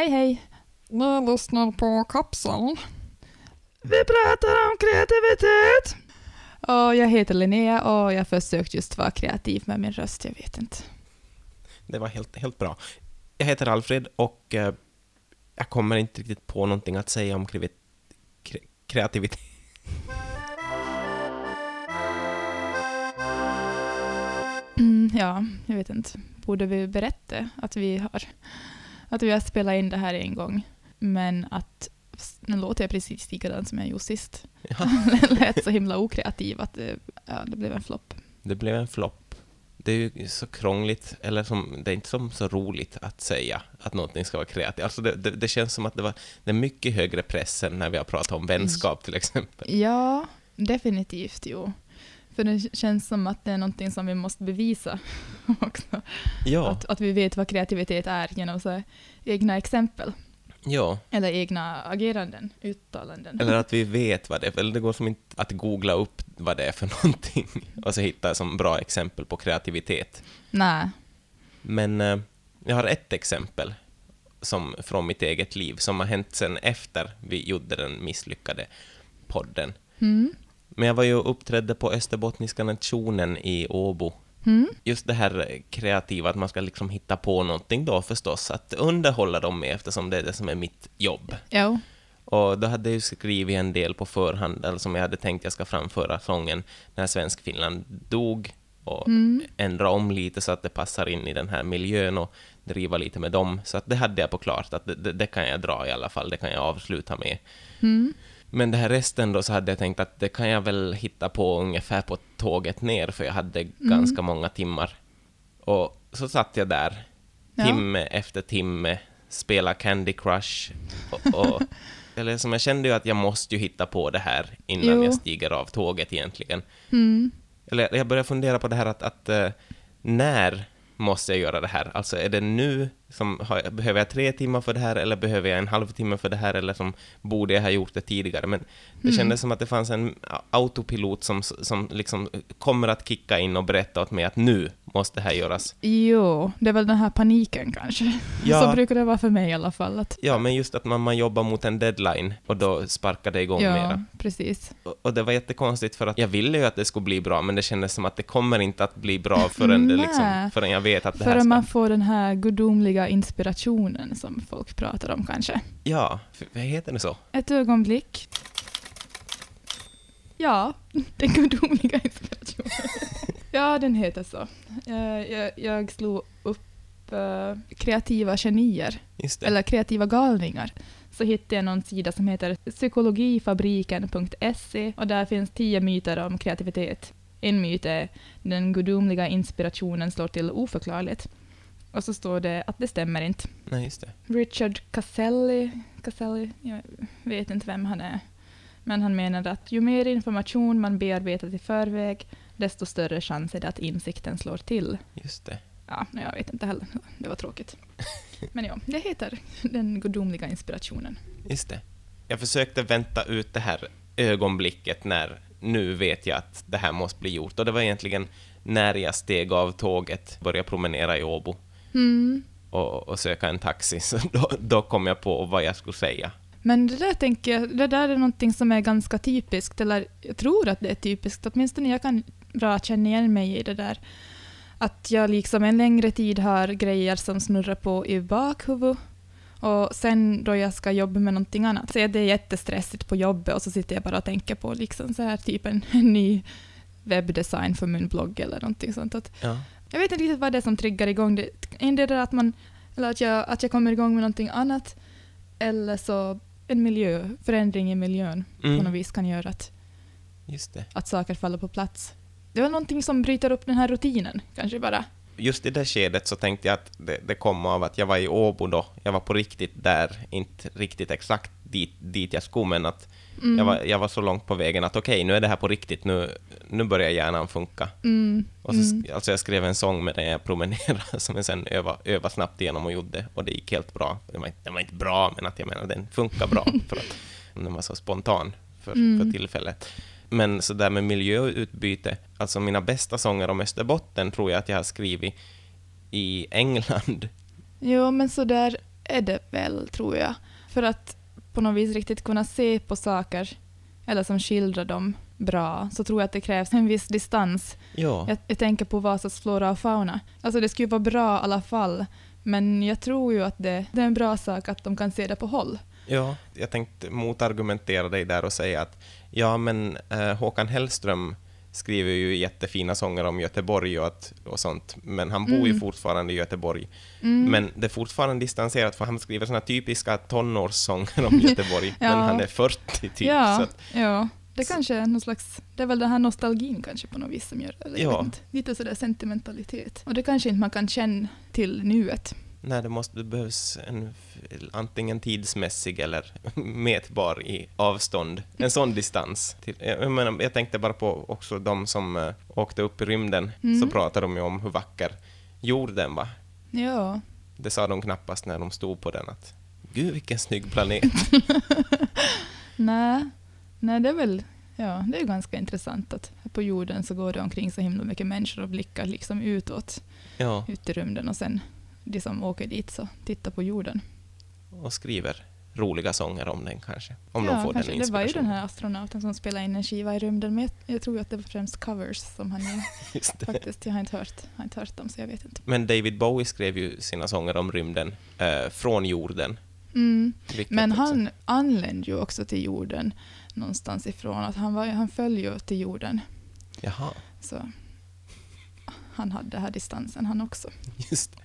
Hej hej! Ni lyssnar på Kapseln. Vi pratar om kreativitet! Och jag heter Linnea och jag försökte just vara kreativ med min röst, jag vet inte. Det var helt, helt bra. Jag heter Alfred och eh, jag kommer inte riktigt på någonting att säga om kre- kreativitet. Mm, ja, jag vet inte. Borde vi berätta att vi har, att vi har spelat in det här en gång, men att nu låter jag precis likadant som jag gjorde sist. Ja. lät så himla okreativ att det, ja, det blev en flopp. Det blev en flopp. Det är ju så krångligt, eller som, det är inte som så roligt att säga att någonting ska vara kreativt. Alltså det, det, det känns som att det var det är mycket högre press än när vi har pratat om vänskap till exempel. Ja, definitivt jo. För det känns som att det är någonting som vi måste bevisa också. Ja, Att, att vi vet vad kreativitet är genom så egna exempel. ja. Eller egna ageranden, uttalanden. Eller att vi vet vad det är, eller det går som inte att googla upp vad det är för någonting och så hitta som bra exempel på kreativitet. Nej. Men eh, jag har ett exempel som, från mitt eget liv som har hänt sen efter vi gjorde den misslyckade podden. Mm. Men jag var ju uppträdde på Österbottniska nationen i Åbo. Mm. Just det här kreativa, att man ska liksom hitta på någonting då förstås, att underhålla dem med eftersom det är det som är mitt jobb. Jo. Och då hade jag ju skrivit en del på förhand, eller som jag hade tänkt jag ska framföra sången när Svensk-Finland dog och Mm. ändra om lite så att det passar in i den här miljön och driva lite med dem. Så att det hade jag på klart, att det, det, det kan jag dra i alla fall, det kan jag avsluta med. Mm. Men det här resten då så hade jag tänkt att det kan jag väl hitta på ungefär på tåget ner, för jag hade ganska många timmar. Och så satt jag där, Ja. timme efter timme, spela Candy Crush. Och, och, eller som jag kände ju att jag måste ju hitta på det här innan Jo. jag stiger av tåget egentligen. Mm. Eller jag börjar fundera på det här att, att eh, när måste jag göra det här? Alltså är det nu som har, behöver jag tre timmar för det här eller behöver jag en halvtimme för det här eller som borde jag ha gjort det tidigare? Men det Mm. kändes som att det fanns en autopilot som, som liksom kommer att kicka in och berätta åt mig att nu måste det här göras. Jo, det är väl den här paniken kanske. Ja. Så brukar det vara för mig i alla fall. Att, Ja, men just att man, man jobbar mot en deadline och då sparkar det igång ja, mera. precis. Och, och det var jättekonstigt för att jag ville ju att det skulle bli bra men det kändes som att det kommer inte att bli bra förrän, det liksom, förrän jag vet att det här Förrän ska... man får den här gudomliga inspirationen som folk pratar om kanske. Ja, vad heter det så? Ett ögonblick. Ja, den gudomliga inspirationen. ja, den heter så. Eh, Jag, jag slog upp eh, kreativa genier, eller kreativa galningar. Så hittade jag någon sida som heter psykologifabriken.se och där finns tio myter om kreativitet. En myt är den gudomliga inspirationen slår till oförklarligt. Och så står det att det stämmer inte. Nej, just det. Richard Caselli, Caselli, jag vet inte vem han är, men han menade att ju mer information man bearbetat i förväg, desto större chans är det att insikten slår till. Just det. Ja, nej, jag vet inte heller. Det var tråkigt. Men ja, det heter den gudomliga inspirationen. Just det. Jag försökte vänta ut det här ögonblicket när nu vet jag att det här måste bli gjort. Och det var egentligen när jag steg av tåget, började promenera i Åbo Mm. och, och söka en taxi, så då, då kom jag på vad jag skulle säga. Men det där tänker jag, det där är någonting som är ganska typiskt, eller jag tror att det är typiskt, åtminstone jag kan bra känna igen mig i det där. Att jag liksom en längre tid har grejer som snurrar på i bakhuvudet och sen då jag ska jobba med någonting annat, så är det jättestressigt på jobbet och så sitter jag bara och tänker på liksom så här typ en, en ny webbdesign för min blogg eller någonting sånt. Att Ja. Jag vet inte riktigt vad det är som triggar igång det. Där att, man, eller att, jag, att jag kommer igång med någonting annat eller så en miljö, förändring i miljön på något Mm, vis kan göra att, att saker faller på plats. Det väl någonting som bryter upp den här rutinen, kanske bara. Just i det skedet så tänkte jag att det, det kom av att jag var i Åbo då. Jag var på riktigt där, inte riktigt exakt dit, dit jag skulle, men att Mm. jag, var, jag var så långt på vägen att okej, nu är det här på riktigt, nu, nu börjar hjärnan funka. Mm. Och så, mm. alltså jag skrev en sång med den jag promenerade som jag sen övade öva snabbt igenom och gjorde, och det gick helt bra. Det var, inte- den var inte bra, men att jag menar, den funkar bra, för att den var så spontan för, Mm. för tillfället. Men så där med miljöutbyte, alltså mina bästa sånger om Österbotten tror jag att jag har skrivit i England. Jo, men så där, är det väl, tror jag. För att på något vis riktigt kunna se på saker, eller som skildrar dem bra, så tror jag att det krävs en viss distans. Ja. Jag, jag tänker på Vasas flora och fauna. Alltså det skulle vara bra i alla fall, men jag tror ju att det, det är en bra sak att de kan se det på håll. Ja, jag tänkte motargumentera dig där och säga att ja, men eh, Håkan Hellström skriver ju jättefina sånger om Göteborg och, att, och sånt, men han bor ju Mm. fortfarande i Göteborg. Mm. Men det är fortfarande distanserat, för han skriver såna typiska tonårssånger om Göteborg, men Ja. han är 40 typ. ja, Så att, ja, det kanske är någon slags, det är väl den här nostalgin kanske på något vis som gör det. Ja. Lite sådär sentimentalitet. Och det kanske inte man kan känna till nuet. Nej, det, måste, det behövs en antingen tidsmässig eller mätbar i avstånd. En sån distans. Till, jag, jag, menar, jag tänkte bara på också de som eh, åkte upp i rymden, Mm. så pratade de ju om hur vacker jorden var. Ja, Det sa de knappast när de stod på den, att Gud vilken snygg planet. nej, nej det är väl, ja, det är ganska intressant att på jorden så går det omkring så himla mycket människor och blickar liksom utåt, ja, ut i rymden och sen de som åker dit så tittar på jorden. och skriver roliga sånger om den kanske. Om ja, de får kanske. den Det var ju den här astronauten som spelade in en skiva i rymden, men jag, tror att det var främst covers som han gjorde. Faktiskt, jag har inte hört, har inte hört dem så jag vet inte. Men David Bowie skrev ju sina sånger om rymden eh, från jorden. Mm. Men också- han anlände ju också till jorden någonstans ifrån. Att han, var, han föll ju till jorden. Jaha, Så han hade den här distansen han också. just.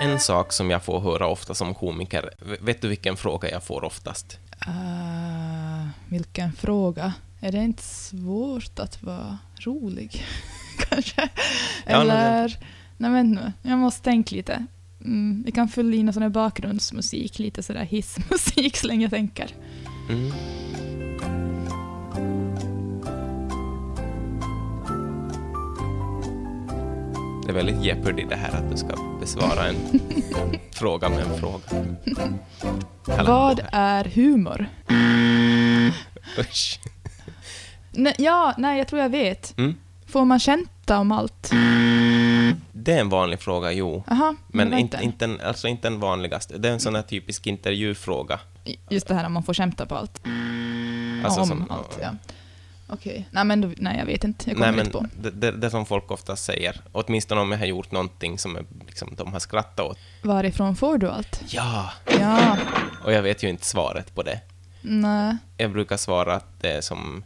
En sak som jag får höra ofta som komiker, vet du vilken fråga jag får oftast? Uh, vilken fråga. Är det inte svårt att vara rolig? Kanske? Ja, Eller... Nej, vänta nu. Jag måste tänka lite. Mm, vi kan fylla in sån här bakgrundsmusik, lite sådär hissmusik så länge jag tänker. Mm. Det är väldigt Jeopardy det här att du ska besvara en fråga med en fråga. Kalla Vad är humor? Usch. Nej, ja, nej, jag tror jag vet. Mm. Får man skämta om allt? Det är en vanlig fråga, jo. Aha, Men inte, inte, en, alltså inte den vanligaste. Det är en sån här typisk intervjufråga. Just det här om man får skämta på allt. Alltså om som- allt, ja. Okej. Nej, men då, nej, jag vet inte. Jag Nej, kommer men inte på. det, det, det som folk ofta säger, åtminstone om jag har gjort någonting som är, liksom, de har skrattat åt. Varifrån får du allt? Ja, Ja, och jag vet ju inte svaret på det. nej. Jag brukar svara att det är som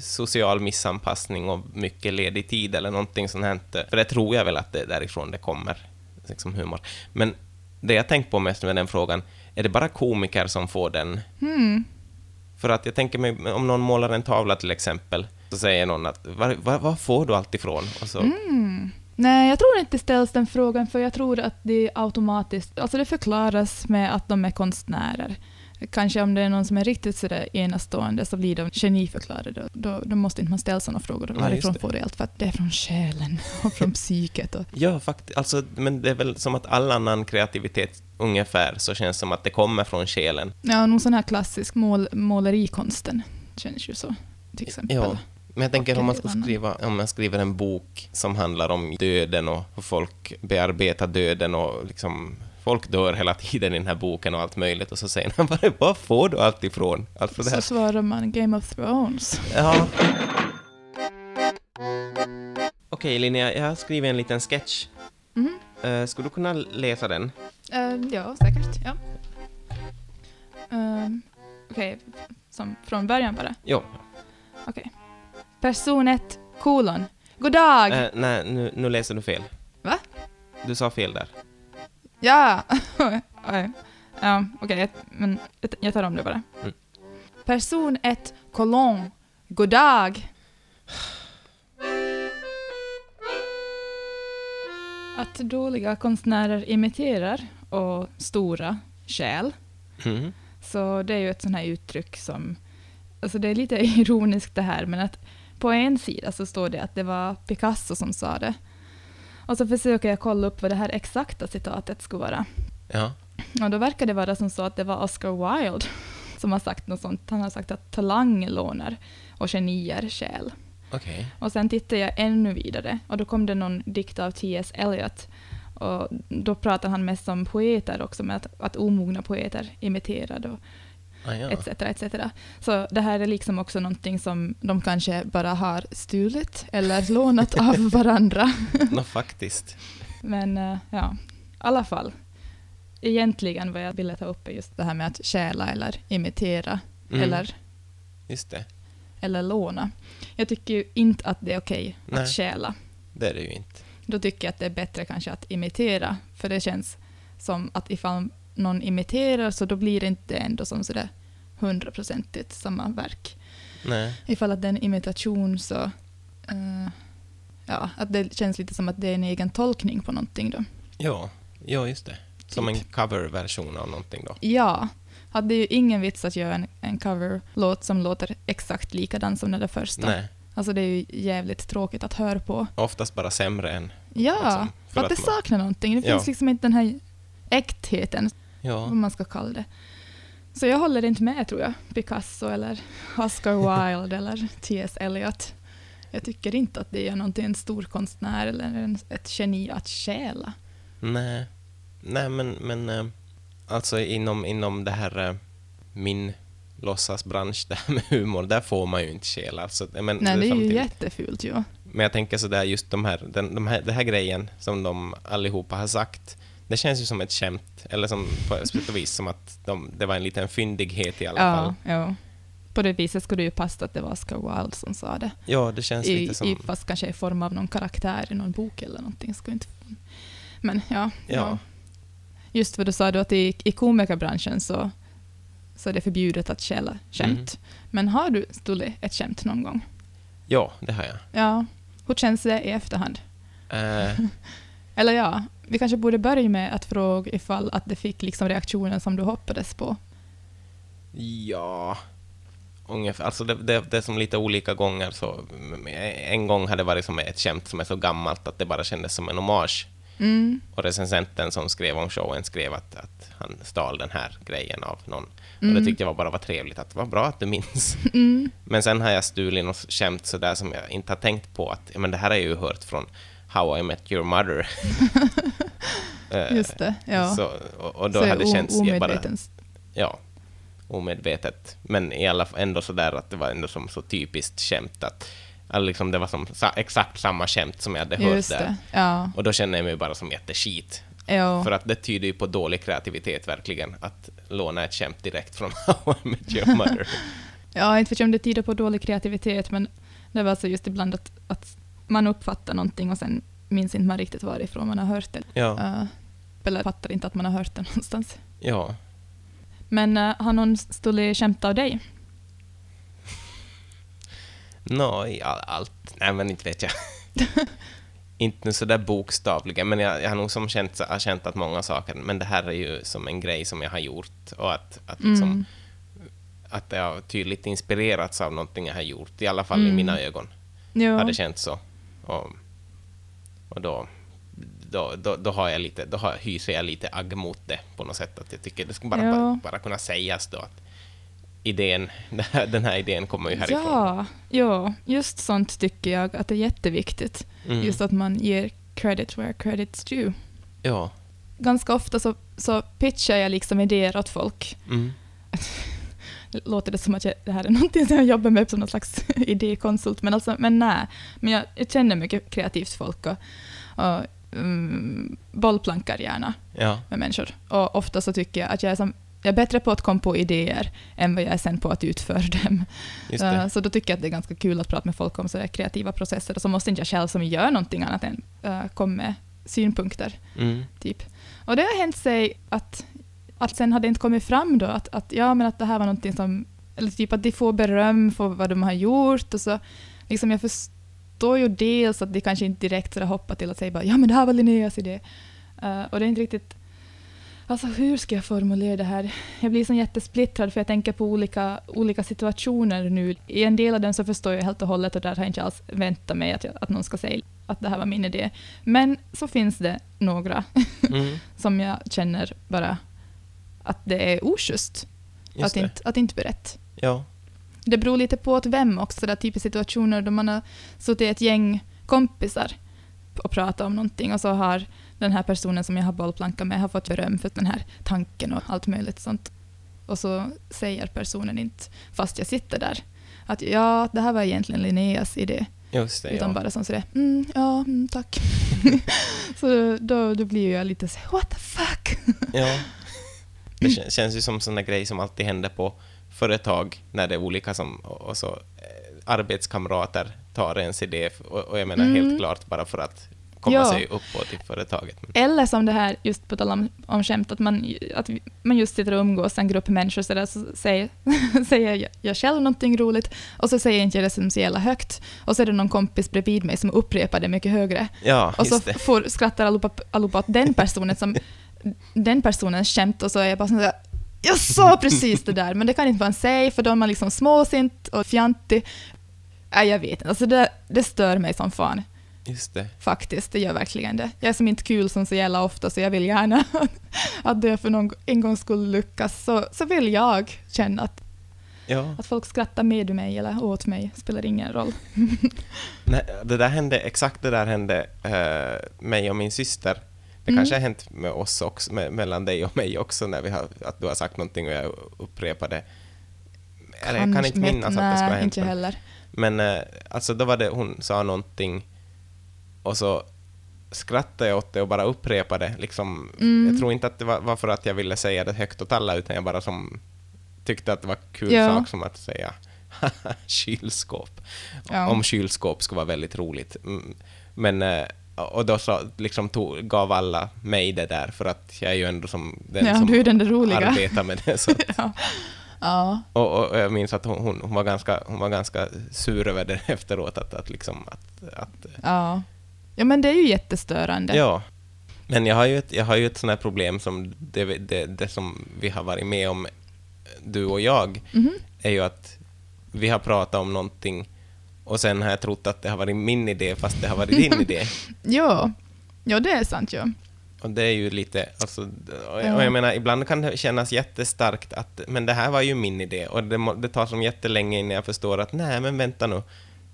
social missanpassning och mycket ledig tid eller någonting sånt här. För det tror jag väl att det är därifrån det kommer, liksom humor. Men det jag tänkt på mest med den frågan, är det bara komiker som får den? Hmm. För att jag tänker mig, om någon målar en tavla till exempel, så säger någon att var, var, var får du allt ifrån? Och så, Mm. Nej, jag tror inte ställs den frågan, för jag tror att det automatiskt, alltså det förklaras med att de är konstnärer. Kanske om det är någon som är riktigt sådär enastående så blir de geniförklarade. Då, då måste inte man ställa sådana frågor. Ja, Varifrån får du allt? För att det är från själen och från psyket. Och, Ja, faktiskt. Alltså, men det är väl som att all annan kreativitet ungefär så känns som att det kommer från själen. ja, någon sån här klassisk mål, målerikonsten känns ju så, till exempel. Ja. Men jag tänker om man ska skriva, om man skriver en bok som handlar om döden och hur folk bearbetar döden och liksom folk dör hela tiden i den här boken och allt möjligt och så säger man var, var får du allt ifrån? Alltså det Så här. svarar man Game of Thrones. Ja. Okej Linnea, jag har skrivit en liten sketch. Mhm. Uh, skulle du kunna läsa den? Eh, ja, säkert. Ja. Um, Okej, som från början bara. Jo. Okej. Person 1, kolon. God dag! Eh, nej, nu, nu läser du fel. Va? Du sa fel där. Ja! Ja, okej, jag- men jag- jag tar om det bara. Mm. Person 1, kolon. God dag! Att dåliga konstnärer imiterar och stora stjäl Mhm. Så det är ju ett sånt här uttryck som... Alltså det är lite ironiskt det här, men att på en sida så står det att det var Picasso som sa det. Och så försöker jag kolla upp vad det här exakta citatet skulle vara. Ja. Och då verkar det vara som så att det var Oscar Wilde som har sagt något sånt. Han har sagt att talang lånar och genier stjäl. Okej. Och sen tittade jag ännu vidare och då kom det någon dikt av T.S. Eliot. Och då pratar han mest om poeter också, med att, att omogna poeter imiterade och Ah, ja. etc. etc. Så det här är liksom också någonting som de kanske bara har stulit eller lånat av varandra. Nå, faktiskt. Men eh, ja, i alla fall. Egentligen vad jag ville ta upp är just det här med att stjäla eller imitera Mm. eller, Just det. Eller låna. Jag tycker ju inte att det är okej Nej. att stjäla. Det är det ju inte. Då tycker jag att det är bättre kanske att imitera, för det känns som att ifall någon imiterar så då blir det inte ändå som sådär hundraprocentigt samma verk. Nej. Ifall att det är en imitation så... eh, ja, att det känns lite som att det är en egen tolkning på någonting då. Ja, ja just det. Som en Typ. coverversion av någonting då. Ja, hade ju ingen vits att göra en, en coverlåt som låter exakt likadan som den första. Nej, Alltså det är ju jävligt tråkigt att höra på. oftast bara sämre än... Ja, Liksom, för att, att det saknar någonting. Det Ja. finns liksom inte den här äktheten, Ja, vad man ska kalla det. Så jag håller inte med tror jag, Picasso eller Oscar Wilde eller T.S. Eliot. Jag tycker inte att det är någonting en stor konstnär eller en, ett geni att stjäla. nej. Nej, men, men eh, alltså inom, inom det här eh, min låtsasbransch, det här med humor, där får man ju inte stjäla. Alltså, men, Nej, det är ju jättefult ju. Men jag tänker sådär, just de här, den, de här, den här grejen som de allihopa har sagt, det känns ju som ett skämt, eller som på sätt och vis som att de, det var en liten fyndighet i alla fall. Ja, ja. På det viset skulle det ju passa att det var Oscar Wilde som sa det. Ja, det känns I, lite som... i, fast kanske i form av någon karaktär i någon bok eller någonting. Ska inte... Men ja, ja. Ja. Just vad du sa då att i, i komikerbranschen så, så är det förbjudet att stjäla skämt. Mm. Men har du stulit ett skämt någon gång? Ja, det har jag. Ja. Hur känns det i efterhand? Eh, Eller ja, vi kanske borde börja med att fråga ifall att det fick liksom reaktionen som du hoppades på. ja, ungefär. Alltså det, det, det är som lite olika gånger. Så, en gång hade det varit som ett skämt som är så gammalt att det bara kändes som en hommage. Mm. Och recensenten som skrev om showen skrev att, att han stal den här grejen av någon. Och Mm. det tyckte jag bara var trevligt, att det var bra att du minns. Mm. Men sen har jag stulit något skämt sådär som jag inte har tänkt på att men det här har jag ju hört från How I Met Your Mother. Eh, Just det, ja. Så, och, och då Så hade det känts bara, ja, omedvetet. Men i alla ändå sådär att det var ändå som så typiskt skämt att alltså liksom det var som sa, exakt samma skämt som jag hade hört där. ja. Och då känner jag mig bara som jätteskit. ja. För att det tyder ju på dålig kreativitet verkligen, att låna ett skämt direkt från How I Met Your Mother. Ja, inte vet jag om det tyder på dålig kreativitet, men det var så just ibland att, att man uppfattar någonting och sen minns inte man riktigt varifrån man har hört det. Ja, Uh, eller fattar inte att man har hört det någonstans. ja. Men uh, har någon stulit skämt av dig? Nå, i all, allt. Nej, men inte vet jag. inte nu sådär bokstavligen, men jag, jag har nog som känt, har känt att många saker, men det här är ju som en grej som jag har gjort och att, att, liksom, Mm. att det har tydligt inspirerats av någonting jag har gjort, i alla fall i Mm. mina ögon. Jo. Har det känts så. Och, och då, då, då, då, har jag lite, då har, hyser jag lite agg mot det på något sätt. Att jag tycker det ska bara, Ja. bara, bara kunna sägas då att idén, den här, idén kommer ju härifrån. Ja, ja, just sånt tycker jag att det är jätteviktigt. Mm. Just att man ger credit where credit's due. Ja. Ganska ofta så, så pitchar jag liksom idéer åt folk. Mm. låter det som att jag, det här är någonting som jag jobbar med som någon slags idékonsult, men, alltså, men nej. Men jag, jag känner mycket kreativt folk och, och mm, bollplankar gärna Ja. med människor. Och ofta så tycker jag att jag är, som, jag är bättre på att komma på idéer än vad jag är sen på att utföra dem. Uh, det. Så då tycker jag att det är ganska kul att prata med folk om sådär kreativa processer. Och så måste inte jag själv som gör någonting annat än uh, komma med synpunkter. Mm. Typ. Och det har hänt sig att, att sen har det inte kommit fram då att, att, ja, men att det här var någonting som, eller typ att de får beröm för vad de har gjort och så, liksom jag förstår ju dels att de kanske inte direkt sådär hoppar till att säga bara ja men det här var Linneas idé. Uh, och det är inte riktigt, alltså hur ska jag formulera det här? Jag blir så jättesplittrad för jag tänker på olika, olika situationer nu. I en del av dem så förstår jag helt och hållet och där har jag inte alls väntat mig att, jag, att någon ska säga att det här var min idé. Men så finns det några Mm. som jag känner bara att det är oschysst Just att det. inte, att inte berätta. Ja. Det beror lite på åt vem också, där typ i situationer då man har suttit ett gäng kompisar och pratat om någonting och så har den här personen som jag har bollplankat med har fått beröm för den här tanken och allt möjligt sånt. Och så säger personen inte, fast jag sitter där, att ja, det här var egentligen Linneas idé. Just det, Utan ja. bara som sådär, mm, ja, mm, tack. så då, då blir jag lite så what the fuck? ja. Det kän- känns ju som sån där grej som alltid händer på företag när det är olika som, och så eh, arbetskamrater tar ens idé, och, och jag menar Mm. helt klart bara för att komma Ja. sig uppåt i företaget. Men, Eller som det här, just på tal om, om skämt, att man, att man just sitter och umgås, en grupp människor, så, där, så säger, säger jag, jag själv någonting roligt, och så säger inte jag det som så jävla högt, och så är det någon kompis bredvid mig som upprepar det mycket högre. ja, Och så det. får, skrattar allihopa, allihopa åt den personen som den personens skämt och så är jag bara sån där, jag sa precis det där, men det kan inte man säga för då är man liksom småsint och fjantig. Nej, jag vet inte, alltså det, det stör mig som fan Just det. faktiskt, det gör verkligen det. Jag är som inte kul som så jävla ofta så jag vill gärna att det för någon en gång skulle lyckas, så, så vill jag känna att, Ja. att folk skrattar med mig eller åt mig, spelar ingen roll. Nej, det där hände, exakt det där hände eh, mig och min syster. Det Mm. kanske har hänt med oss också, med, mellan dig och mig också, när vi har, att du har sagt någonting och jag upprepade. Eller jag kan inte minnas att det skulle ha hänt. inte heller. men eh, alltså då var det, hon sa någonting och så skrattade jag åt det och bara upprepade. Liksom, Mm. Jag tror inte att det var, var för att jag ville säga det högt åt alla, utan jag bara som tyckte att det var kul Ja. sak som att säga kylskåp. Ja. Om kylskåp skulle vara väldigt roligt. Mm, Men, eh, och då så, liksom tog, gav alla mig det där, för att jag är ju ändå som den Ja, som den arbetar med det. Så. Ja. ja. Och, och, jag minns att hon, hon, hon, var ganska, hon var ganska sur över det efteråt, att, att, liksom, att, att Ja. men det är ju jättestörande. Ja. Men jag har ju ett, jag har ju ett sånt här problem som det, det, det som vi har varit med om, du och jag, Mhm. är ju att vi har pratat om någonting och sen har jag trott att det har varit min idé fast det har varit din idé. Ja. ja, det är sant. Ja. Och det är ju lite, alltså, och Ja. och jag menar, ibland kan det kännas jättestarkt att, men det här var ju min idé och det, det tar som jättelänge innan jag förstår att nej, men vänta nu,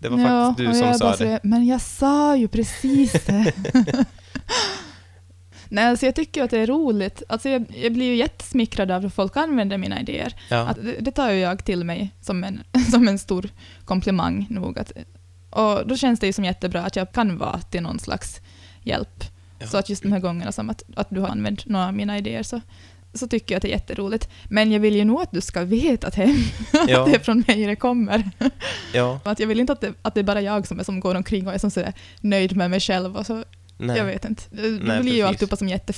det var ja, faktiskt du som sa det. Men jag sa ju precis det. Nej, alltså jag tycker att det är roligt. Alltså jag, jag blir ju jättesmickrad av att folk använder mina idéer. Ja. Att det, det tar ju jag till mig som en, som en stor komplimang nog. Att, och då känns det ju som jättebra att jag kan vara till någon slags hjälp. Ja. Så att just de här gångerna som att, att du har använt några av mina idéer så, så tycker jag att det är jätteroligt. Men jag vill ju nog att du ska veta att, hem, Ja. att det är från mig det kommer. Ja, Att jag vill inte att det, att det är bara jag som, är, som går omkring och är som sådär nöjd med mig själv. Och så, nej. jag vet inte. Det, Nej, blir ju precis. alltihopa som jätte.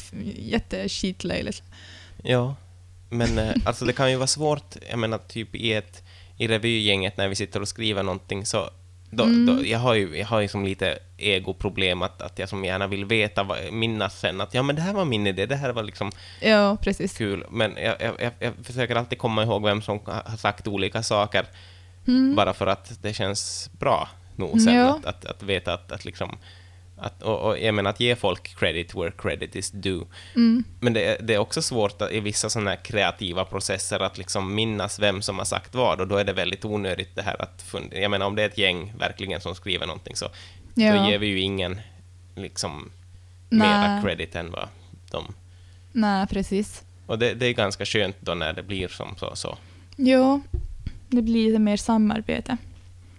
Ja, men eh, alltså det kan ju vara svårt, jag menar typ i ett i revygänget när vi sitter och skriver någonting så då, Mm. då, jag har ju jag har ju som lite egoproblem att, att jag som gärna vill veta, vad, minnas sen att ja men det här var min idé, det här var liksom Ja, precis. kul, men jag, jag, jag, jag försöker alltid komma ihåg vem som har sagt olika saker Mm. bara för att det känns bra nog sen Ja. att, att, att veta att, att liksom att, och, och jag menar att ge folk credit where credit is due Mm. men det, är- det är också svårt att, i vissa sådana här kreativa processer att liksom minnas vem som har sagt vad och då är det väldigt onödigt det här att fund- jag menar om det är ett gäng verkligen som skriver någonting så då Ja. ger vi ju ingen liksom mera credit än vad de Nej, precis. och det, det är ganska skönt då när det blir som så, så. Jo, det blir lite mer samarbete.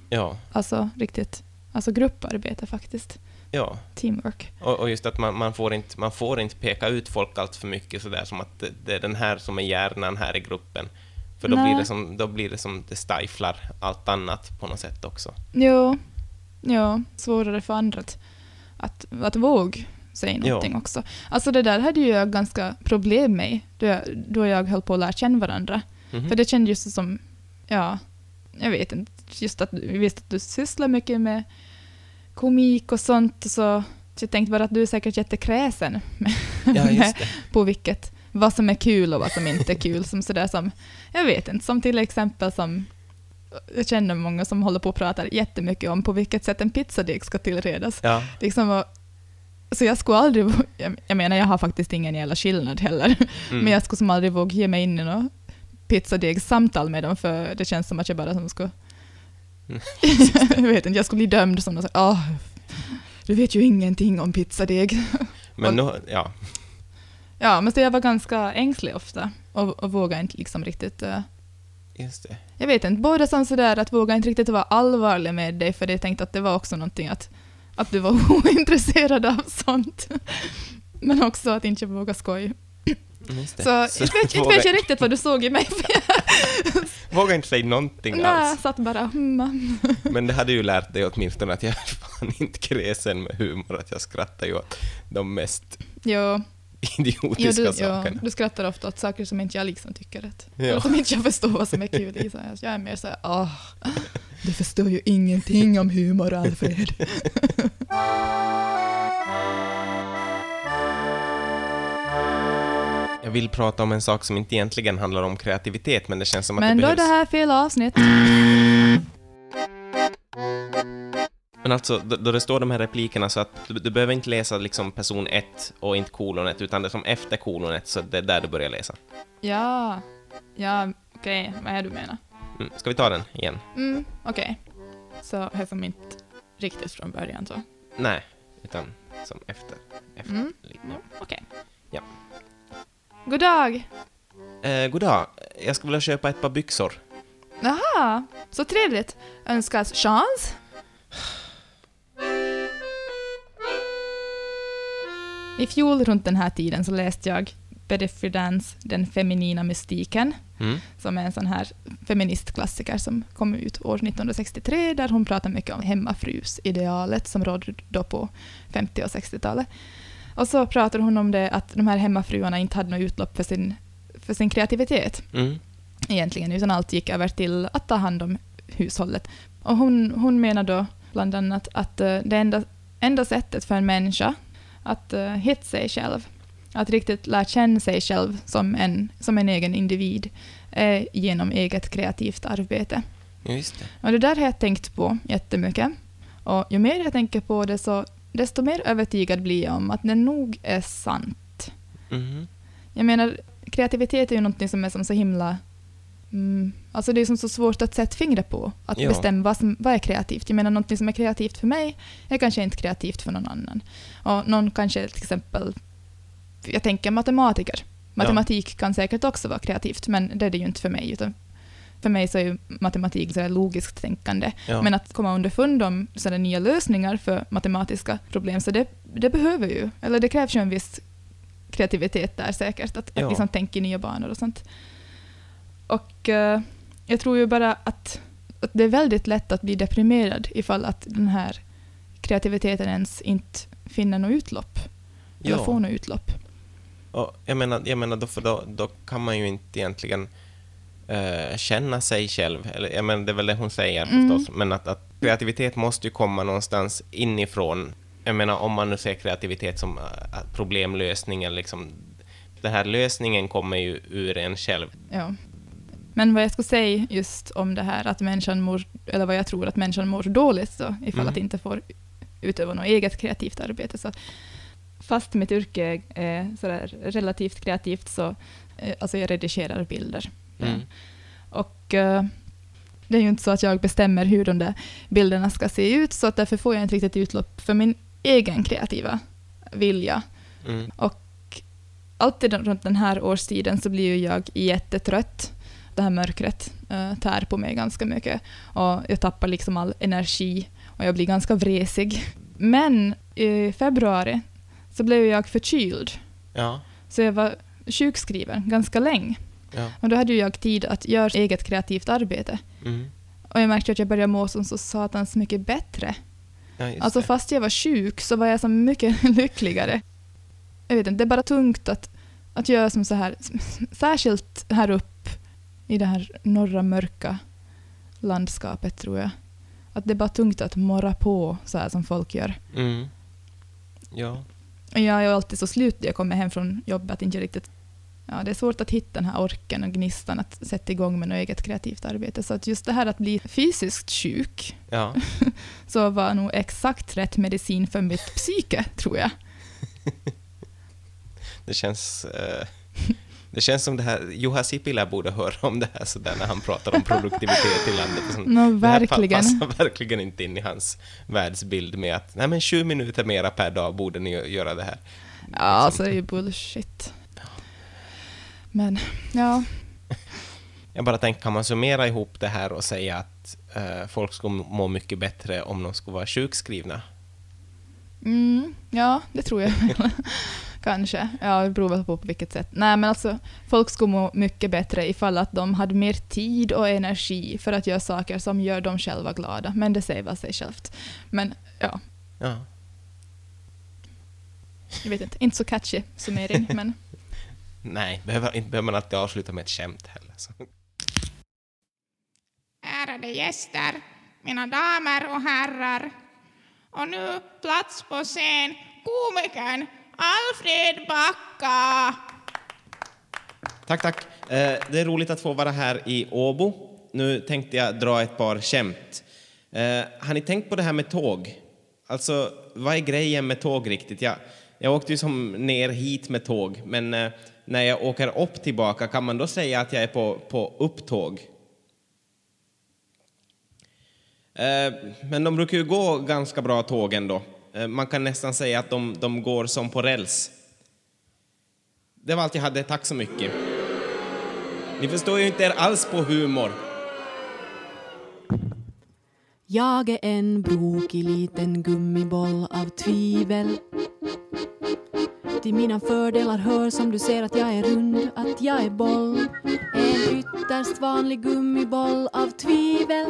ja, Alltså riktigt, alltså grupparbete faktiskt. Ja Teamwork. och, och just att man, man, får inte, man får inte peka ut folk allt för mycket sådär som att det, det är den här som är hjärnan här i gruppen för då Nej. blir, det som, då blir det som det stiflar allt annat på något sätt också. Jo, ja, svårare för andra att, att, att våga säga någonting också. Alltså det där hade ju jag ganska problem med då jag, då jag höll på att lära känna varandra. Mhm. För det kändes just som, ja, jag vet inte, just att vi visste att du sysslar mycket med komik och sånt. Så jag tänkte bara att du är säkert jättekräsen med, Ja, just det. på vilket, vad som är kul och vad som inte är kul. Som sådär som, jag vet inte, som till exempel som, jag känner många som håller på och pratar jättemycket om på vilket sätt en pizzadeg ska tillredas. Ja, Liksom, och, så jag skulle aldrig, jag, menar jag har faktiskt ingen jävla skillnad heller, mm. men jag skulle som aldrig våga ge mig in i något pizzadegssamtal med dem för det känns som att jag bara som ska... Jag vet inte, jag skulle bli dömd som säger ah, du vet ju ingenting om pizzadeg. Men nu, ja. ja, men så jag var ganska ängslig ofta och, och vågade inte liksom riktigt... eh, Just det. jag vet inte, både som sådär att våga inte riktigt vara allvarlig med dig för jag tänkte att det var också någonting att, att du var ointresserad av sånt. Men också att inte våga skoja. Mm. Så, Så inte vet, inte vet jag riktigt vad du såg i mig. Våga inte säga någonting Nej, alls. jag satt bara humma. Men det hade ju lärt dig åtminstone att jag är fan inte kräsen med humor, att jag skrattar ju åt de mest Jo, idiotiska jo, du, jo, sakerna. du skrattar ofta åt saker som inte jag liksom tycker rätt. Ja. Som inte jag förstår vad som är kul i. Så jag- jag är mer såhär, åh, du förstår ju ingenting om humor, Alfred. Jag vill prata om en sak som inte egentligen handlar om kreativitet, men det känns som att Men det då är behövs. det här fel avsnitt. Men alltså, då, då det står de här replikerna så att du, du behöver inte läsa liksom person 1 och inte kolon 1, utan det är som efter kolon 1, så det är där du börjar läsa. Ja, ja, okej, vad är det du menar? Mm. Ska vi ta den igen? Mm, okej. Så här som inte riktigt från början så. Nej, utan som efter. efter Mm. Ja, okej. Ja. God dag! Eh, god dag. Jag skulle vilja köpa ett par byxor. Jaha, så trevligt. Önskas chans? I fjol runt den här tiden så läste jag Betty Friedan's Den feminina mystiken, Mm. som är en sån här feministklassiker som kom ut år 1963, där hon pratar mycket om hemmafrusidealet som rådde då på 50 och 60-talet. Och så pratar hon om det att de här hemmafruarna inte hade något utlopp för sin, för sin kreativitet Mm. egentligen, utan allt gick över till att ta hand om hushållet. Och hon, hon menar då bland annat att eh, det enda, enda sättet för en människa att uh, hitta sig själv, att riktigt lära känna sig själv som en, som en egen individ, är genom eget kreativt arbete. Just det. Och det där har jag tänkt på jättemycket. Och ju mer jag tänker på det, så desto mer övertygad blir jag om att det nog är sant. Mhm. Jag menar, kreativitet är ju någonting som är som så himla... Mm, alltså det är som så svårt att sätta fingret på, att Ja. bestämma vad, som, vad är kreativt. Jag menar, någonting som är kreativt för mig är kanske inte kreativt för någon annan. Och någon kanske till exempel, jag tänker matematiker. Matematik kan säkert också vara kreativt, men det är det ju inte för mig. Utan för mig så är ju matematik så logiskt tänkande. Ja. Men att komma underfund om sådana nya lösningar för matematiska problem, så det, det behöver ju, eller det krävs ju en viss kreativitet där säkert, att, Ja. att liksom tänka i nya banor och sånt. Och eh, jag tror ju bara att, att det är väldigt lätt att bli deprimerad ifall att den här kreativiteten ens inte finner något utlopp, eller Ja. får något utlopp. Och jag menar, jag menar då, för då, då kan man ju inte egentligen eh, känna sig själv. Eller, jag menar, det är väl det hon säger Mm. förstås, men att, att kreativitet måste ju komma någonstans inifrån. Jag menar, om man nu ser kreativitet som eh, problemlösning, eller liksom, den här lösningen kommer ju ur en själv. Ja. Men vad jag skulle säga just om det här att människan mår, eller vad jag tror att människan mår dåligt så, ifall Mm. att inte får utöva något eget kreativt arbete. Så fast mitt yrke är sådär relativt kreativt så, eh, alltså jag redigerar bilder. Mm. Och eh, det är ju inte så att jag bestämmer hur de där bilderna ska se ut, så att därför får jag inte riktigt utlopp för min egen kreativa vilja. Mm. Alltid runt den här årstiden så blir ju jag jättetrött. Det här mörkret uh, tär på mig ganska mycket. Och jag tappar liksom all energi och jag blir ganska vresig. Men i februari så blev jag förkyld. Ja, Så jag var sjukskriven ganska länge. Ja. Och då hade ju jag tid att göra eget kreativt arbete. Mm. Och jag märkte att jag började må som så satans mycket bättre. ja Alltså det. fast jag var sjuk så var jag så mycket lyckligare. Jag vet inte, det är bara tungt att, att göra som så här, särskilt här upp i det här norra mörka landskapet tror jag. Att det är bara tungt att morra på så här som folk gör. Mm. Ja. Och jag är alltid så slut när jag kommer hem från jobbet att inte riktigt... Ja, det är svårt att hitta den här orken och gnistan att sätta igång med något eget kreativt arbete. Så att just det här att bli fysiskt sjuk Ja. så var nog exakt rätt medicin för mitt psyke, tror jag. Det känns... Eh, Det känns som det här, Juha Sipilä borde höra om det här sådär när han pratar om produktivitet i landet. och sånt. Nå, Det här pa- verkligen. passar verkligen inte in i hans världsbild med att nej men 20 minuter mera per dag borde ni göra det här. Ja, alltså det är ju bullshit. Men, ja. Jag bara tänker, kan man summera ihop det här och säga att eh, folk skulle må mycket bättre om de skulle vara sjukskrivna? Mm, ja, det tror jag. Kanske. Ja, det beror på på vilket sätt. Nej, men alltså, folk skulle må mycket bättre ifall att de hade mer tid och energi för att göra saker som gör dem själva glada. Men det säger väl sig självt. Men ja, Ja. jag vet inte. Inte så catchy summering, men Nej, behöver, inte behöver man alltid avsluta med ett skämt heller. Så. Ärade gäster, mina damer och herrar. Och nu plats på scen komikern Alfred Backa. Tack, tack. Eh, det är roligt att få vara här i Åbo. Nu tänkte jag dra ett par skämt. Eh, har ni tänkt på det här med tåg? Alltså, vad är grejen med tåg riktigt? Jag, jag åkte ju som ner hit med tåg, men eh, när jag åker upp tillbaka, kan man då säga att jag är på, på upptåg? Eh, men de brukar ju gå ganska bra tåg ändå. Eh, man kan nästan säga att de, de går som på räls. Det var allt jag hade, tack så mycket. Ni förstår ju inte er alls på humor. Jag är en brokig liten gummiboll av tvivel. Till mina fördelar hör som du ser att jag är rund, att jag är boll. En ytterst vanlig gummiboll av tvivel.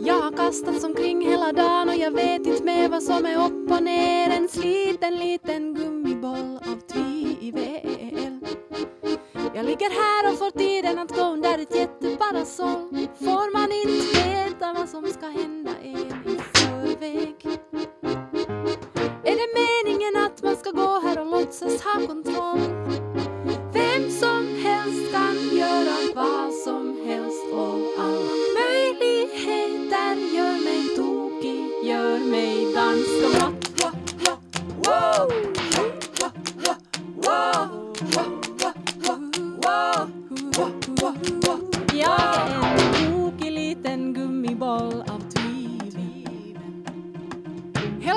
Jag har kastats omkring hela dagen och jag vet inte med vad som är upp och ner. En sliten liten gummiboll av tvivel. Jag ligger här och får tiden att gå under ett jätteparasoll. Får man inte veta vad som ska hända en i förväg? Man ska gå här och låtsas ha kontroll? Vem som helst kan göra vad som helst och alla möjligheter gör mig tokig, gör mig ganska bra. Wow, wow, wow, wow,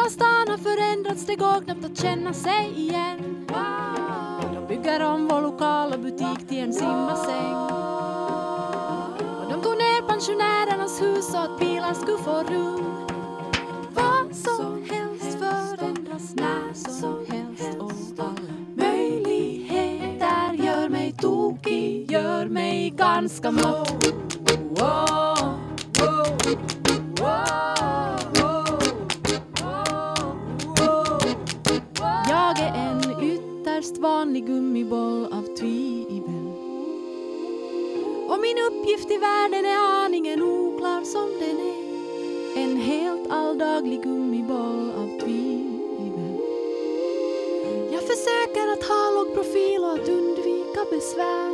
Hela stan har förändrats, det går knappt att känna sig igen. De bygger om vår lokala butik till en simbassäng. Och de tog ner pensionärernas hus så att bilar skulle få rum. Vad som helst förändras när som helst och alla möjligheter gör mig tokig, gör mig ganska matt. Wow, wow, ytterst vanlig gummiboll av tvivel. Och min uppgift i världen är aningen oklar som den är. En helt alldaglig gummiboll av tvivel. Jag försöker att ha låg profil och att undvika besvär.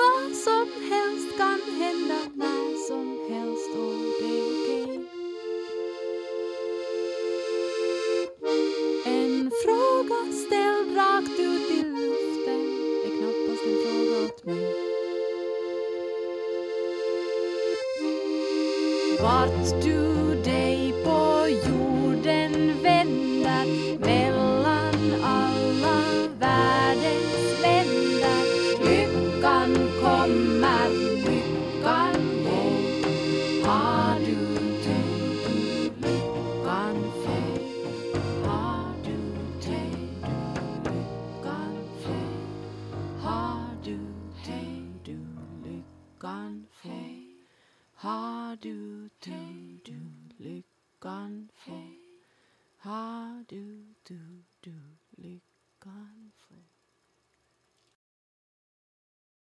Vad som helst kan hända när som helst och det do.